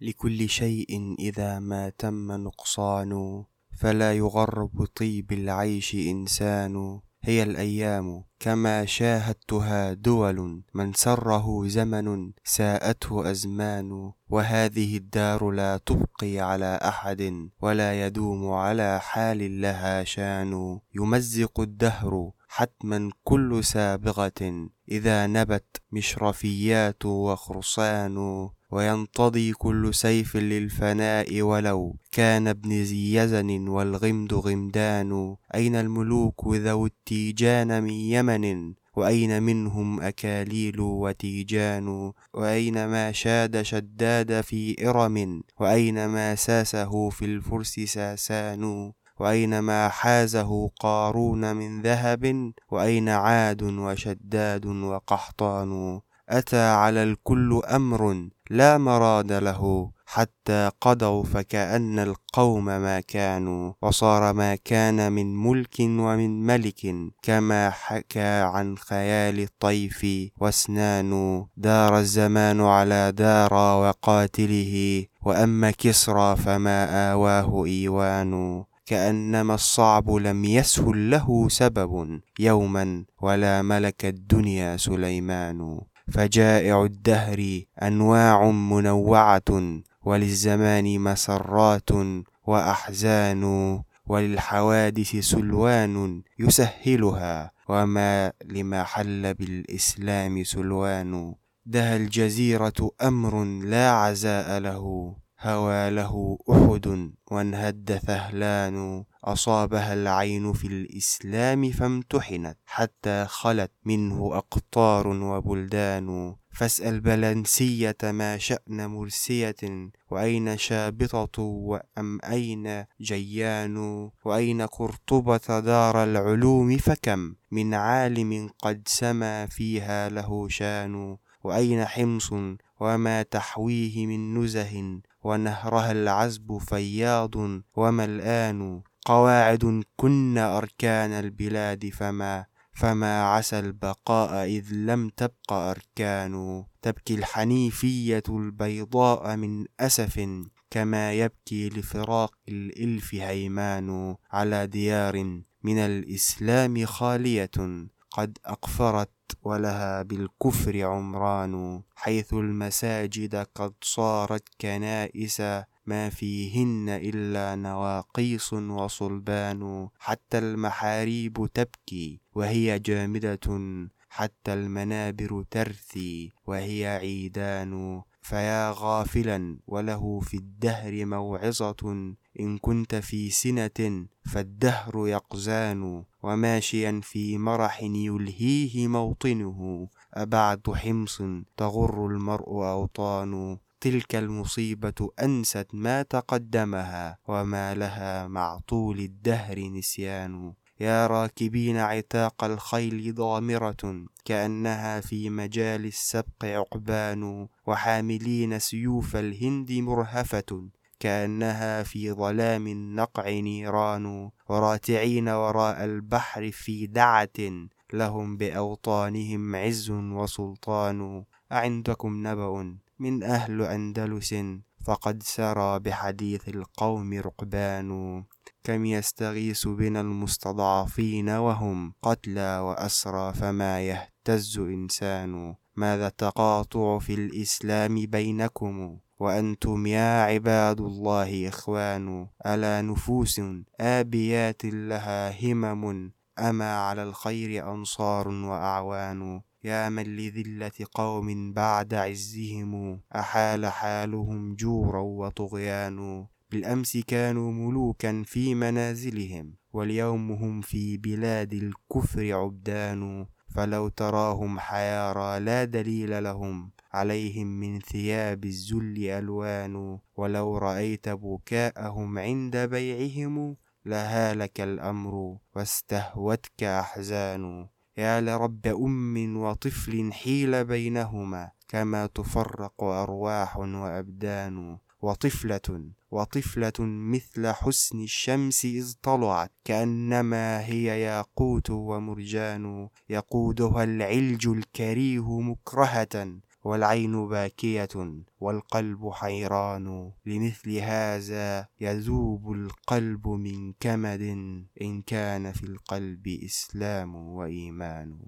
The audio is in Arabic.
لكل شيء إذا ما تم نقصان فلا يغر بطيب العيش إنسان. هي الأيام كما شاهدتها دول من سره زمن ساءته أزمان وهذه الدار لا تبقي على أحد ولا يدوم على حال لها شان. يمزق الدهر حتما كل سابغة إذا نبت مشرفيات وخرصان وينتضي كل سيف للفناء ولو كان ابن ذي يزن والغمد غمدان. أين الملوك ذو التيجان من يمن؟ وأين منهم أكاليل وتيجان؟ وأين ما شاد شداد في إرم؟ وأين ما ساسه في الفرس ساسان؟ وأين ما حازه قارون من ذهب؟ وأين عاد وشداد وقحطان؟ أتى على الكل أمر لا مراد له حتى قضوا فكأن القوم ما كانوا وصار ما كان من ملك ومن ملك كما حكى عن خيال الطيف واسنان دار الزمان على دار وقاتله وأما كسرى فما آواه إيوان كأنما الصعب لم يسهل له سبب يوما ولا ملك الدنيا سليمان. فجائع الدهر أنواع منوعة وللزمان مسرات وأحزان وللحوادث سلوان يسهلها. وما لما حل بالإسلام سلوان. دها الجزيرة أمر لا عزاء له. هوى له أحد وانهد ثهلان أصابها العين في الإسلام فامتحنت حتى خلت منه أقطار وبلدان. فاسأل بلنسية ما شأن مرسية وأين شابطة وأم أين جيان؟ وأين قرطبة دار العلوم؟ فكم من عالم قد سما فيها له شان؟ وأين حمص وما تحويه من نزه ونهرها العزب فياض وملآن قواعد كن أركان البلاد فما فما عسى البقاء إذ لم تبق أركان. تبكي الحنيفية البيضاء من أسف كما يبكي لفراق الإلف هيمان على ديار من الإسلام خالية. قد أقفرت ولها بالكفر عمران حيث المساجد قد صارت كنائس ما فيهن إلا نواقيس وصلبان حتى المحاريب تبكي وهي جامدة حتى المنابر ترثي وهي عيدان فيا غافلا وله في الدهر موعظة إن كنت في سنة فالدهر يقزان وماشيا في مرح يلهيه موطنه أبعد حمص تغر المرء أوطان. تلك المصيبة أنست ما تقدمها وما لها مع طول الدهر نسيان. يا راكبين عتاق الخيل ضامرة كأنها في مجال السبق عقبان. وحاملين سيوف الهند مرهفة. كأنها في ظلام النقع نيران وراتعين وراء البحر في دعة لهم بأوطانهم عز وسلطان. أعندكم نبأ من أهل أندلس فقد سرى بحديث القوم رقبان. كم يستغيث بنا المستضعفين وهم قتلى وأسرى فما يهتز إنسان. ماذا التقاطع في الإسلام بينكم؟ وأنتم يا عباد الله إخوان ألا نفوس آبيات لها همم أما على الخير أنصار وأعوان. يا من لذلة قوم بعد عزهم أحال حالهم جورا وطغيان. بالأمس كانوا ملوكا في منازلهم واليوم هم في بلاد الكفر عبدان. فلو تراهم حيارى لا دليل لهم عليهم من ثياب الذل ألوان ولو رأيت بكاءهم عند بيعهم لهالك الأمر واستهوتك أحزان. يا لرب أم وطفل حيل بينهما كما تفرق أرواح وأبدان. وطفلة وطفلة مثل حسن الشمس إذ طلعت كأنما هي ياقوت ومرجان يقودها العلج الكريه مكرهة والعين باكية والقلب حيران لمثل هذا يذوب القلب من كمد إن كان في القلب إسلام وإيمان.